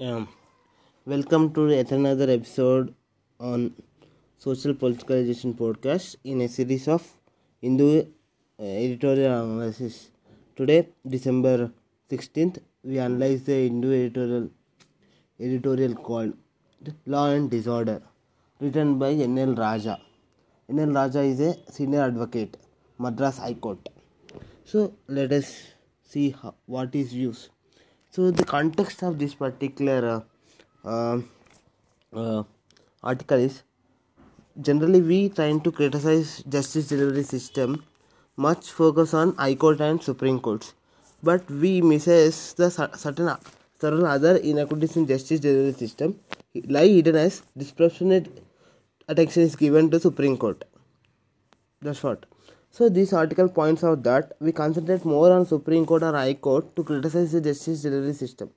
Um, welcome to yet another episode on Social Politicalization podcast in a series of Hindu uh, editorial analysis. Today, December 16th, we analyze the Hindu editorial editorial called Law and Disorder, written by N.L. Rajah. N.L. Rajah is a senior advocate, Madras High Court. So, let us see how, what is views. So, the context of this particular uh, uh, uh, article is generally we trying to criticize justice delivery system much focus on high court and supreme courts. But we misses the certain several other inequities in justice delivery system lie hidden as disproportionate attention is given to supreme court. That's what so this article points out that we concentrate more on supreme court or high court to criticize the justice delivery system.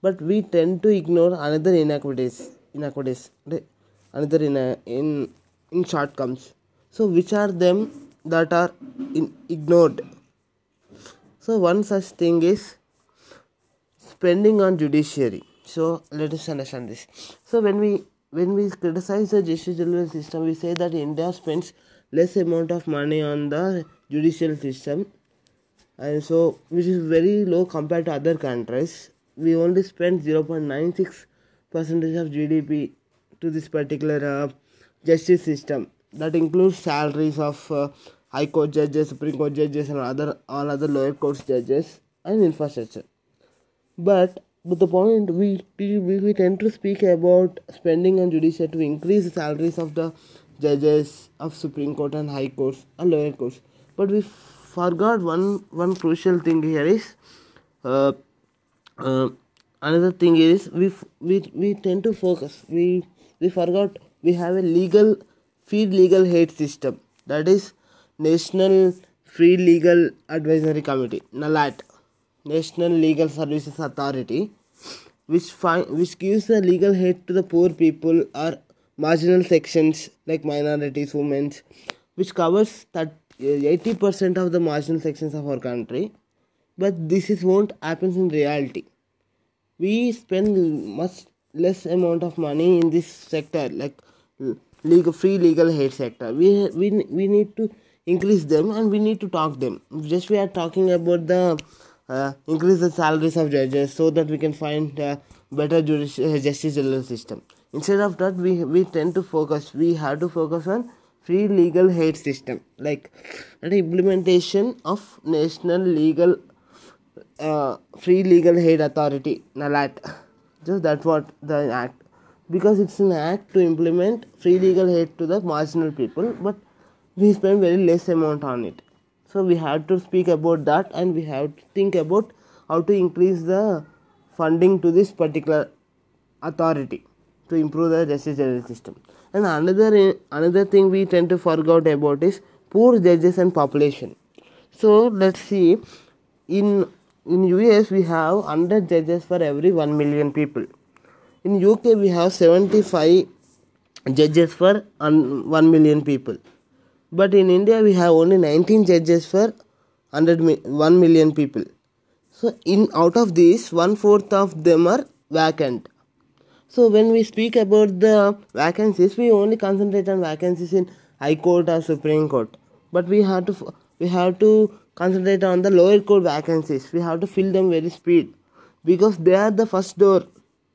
But we tend to ignore another inequities inequities another in in in shortcomings so which are them that are in, ignored? So one such thing is spending on judiciary. So let us understand this. So when we when we criticize the justice delivery system we say that india spends less amount of money on the judicial system. And so which is very low compared to other countries. We only spend 0.96 percentage of gdp to this particular uh, justice system. That includes salaries of uh, high court judges supreme court judges and other all other lower courts judges and infrastructure. But but the point we, we we tend to speak about spending on judiciary to increase the salaries of the judges of supreme court and high courts and lower courts. But we forgot one one crucial thing here is uh, uh, another thing is we we we tend to focus. We we forgot we have a legal free legal aid system. That is national free legal advisory committee nalat national legal services authority which find which gives the legal aid to the poor people or marginal sections like minorities women which covers that 80% of the marginal sections of our country. But this is won't happen in reality. We spend much less amount of money in this sector like legal free legal aid sector. We we we need to increase them and we need to talk them. Just we are talking about the uh, increase the salaries of judges so that we can find uh, better judici- justice system instead of that we we tend to focus we have to focus on free legal aid system like an implementation of national legal uh, free legal aid authority nalat just that's what the act because it's an act to implement free legal aid to the marginal people but we spend very less amount on it. So we have to speak about that and we have to think about how to increase the funding to this particular authority to improve the justice system. And another another thing we tend to forget about is poor judges and population. So let's see. In in us we have 100 judges for every 1 million people. In uk we have 75 judges for 1 million people. But in india we have only 19 judges for 100 1 million people. So in out of these one fourth of them are vacant so when we speak about the vacancies we only concentrate on vacancies in high court or supreme court. But we have to we have to concentrate on the lower court vacancies. We have to fill them very speed because they are the first door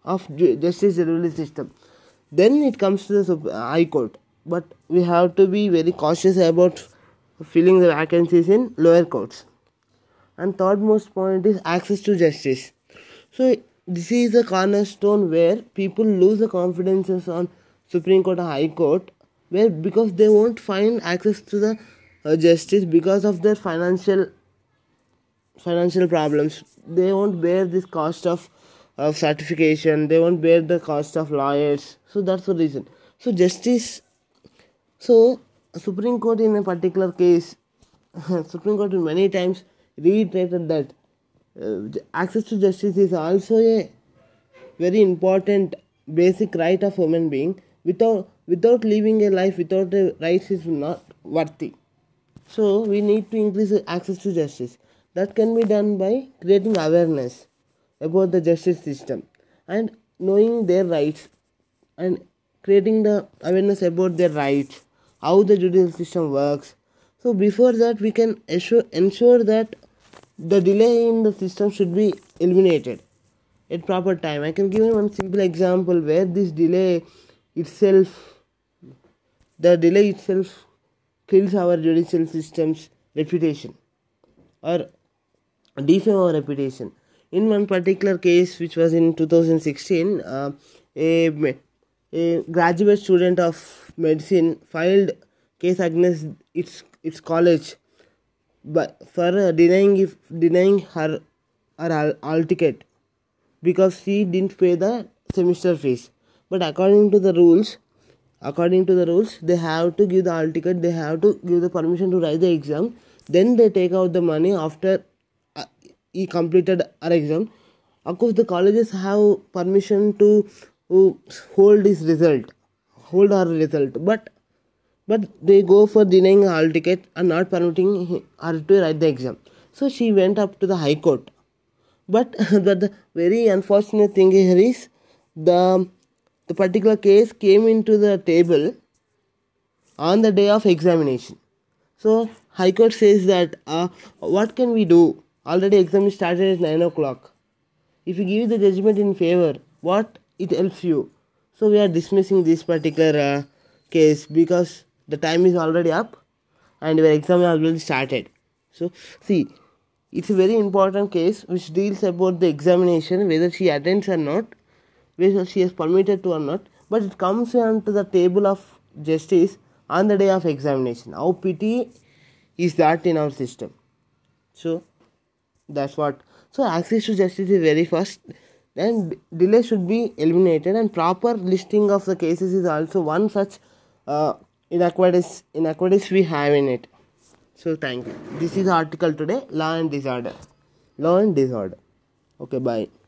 of justice delivery system. Then it comes to the high court. But we have to be very cautious about filling the vacancies in lower courts. And third most point is access to justice. So this is a cornerstone where people lose the confidences on supreme court or high court where because they won't find access to the uh, justice because of their financial financial problems. They won't bear this cost of of certification. They won't bear the cost of lawyers. So that's the reason. So justice so supreme court in a particular case supreme court many times reiterated that uh, access to justice is also a very important basic right of human being. Without without living a life without the rights is not worthy. So we need to increase access to justice. That can be done by creating awareness about the justice system and knowing their rights and creating the awareness about their rights how the judicial system works. So before that we can assure, ensure that the delay in the system should be eliminated at proper time. I can give you one simple example where this delay itself the delay itself kills our judicial system's reputation or defame our reputation. In one particular case which was in 2016 uh, a, a graduate student of medicine filed case against its its college but for denying if denying her her all ticket because she didn't pay the semester fees. But according to the rules according to the rules they have to give the all ticket they have to give the permission to write the exam. Then they take out the money after uh, he completed our exam. Of course the colleges have permission to hold his result hold our result. But but they go for denying hall ticket and not permitting her to write the exam. So she went up to the High Court. But, but the very unfortunate thing here is the the particular case came into the table on the day of examination. So High Court says that uh, what can we do? Already exam is started at nine o'clock. If you give the judgment in favor, what it helps you? So we are dismissing this particular uh, case because the time is already up and your exam has already started. So see it's a very important case which deals about the examination whether she attends or not whether she is permitted to or not but it comes onto the table of justice on the day of examination. How pity is that in our system? So that's what. So access to justice is very first. Then delay should be eliminated and proper listing of the cases is also one such uh, inequities inequities we have in it. So thank you. This is article today law and disorder. Law and disorder. Okay bye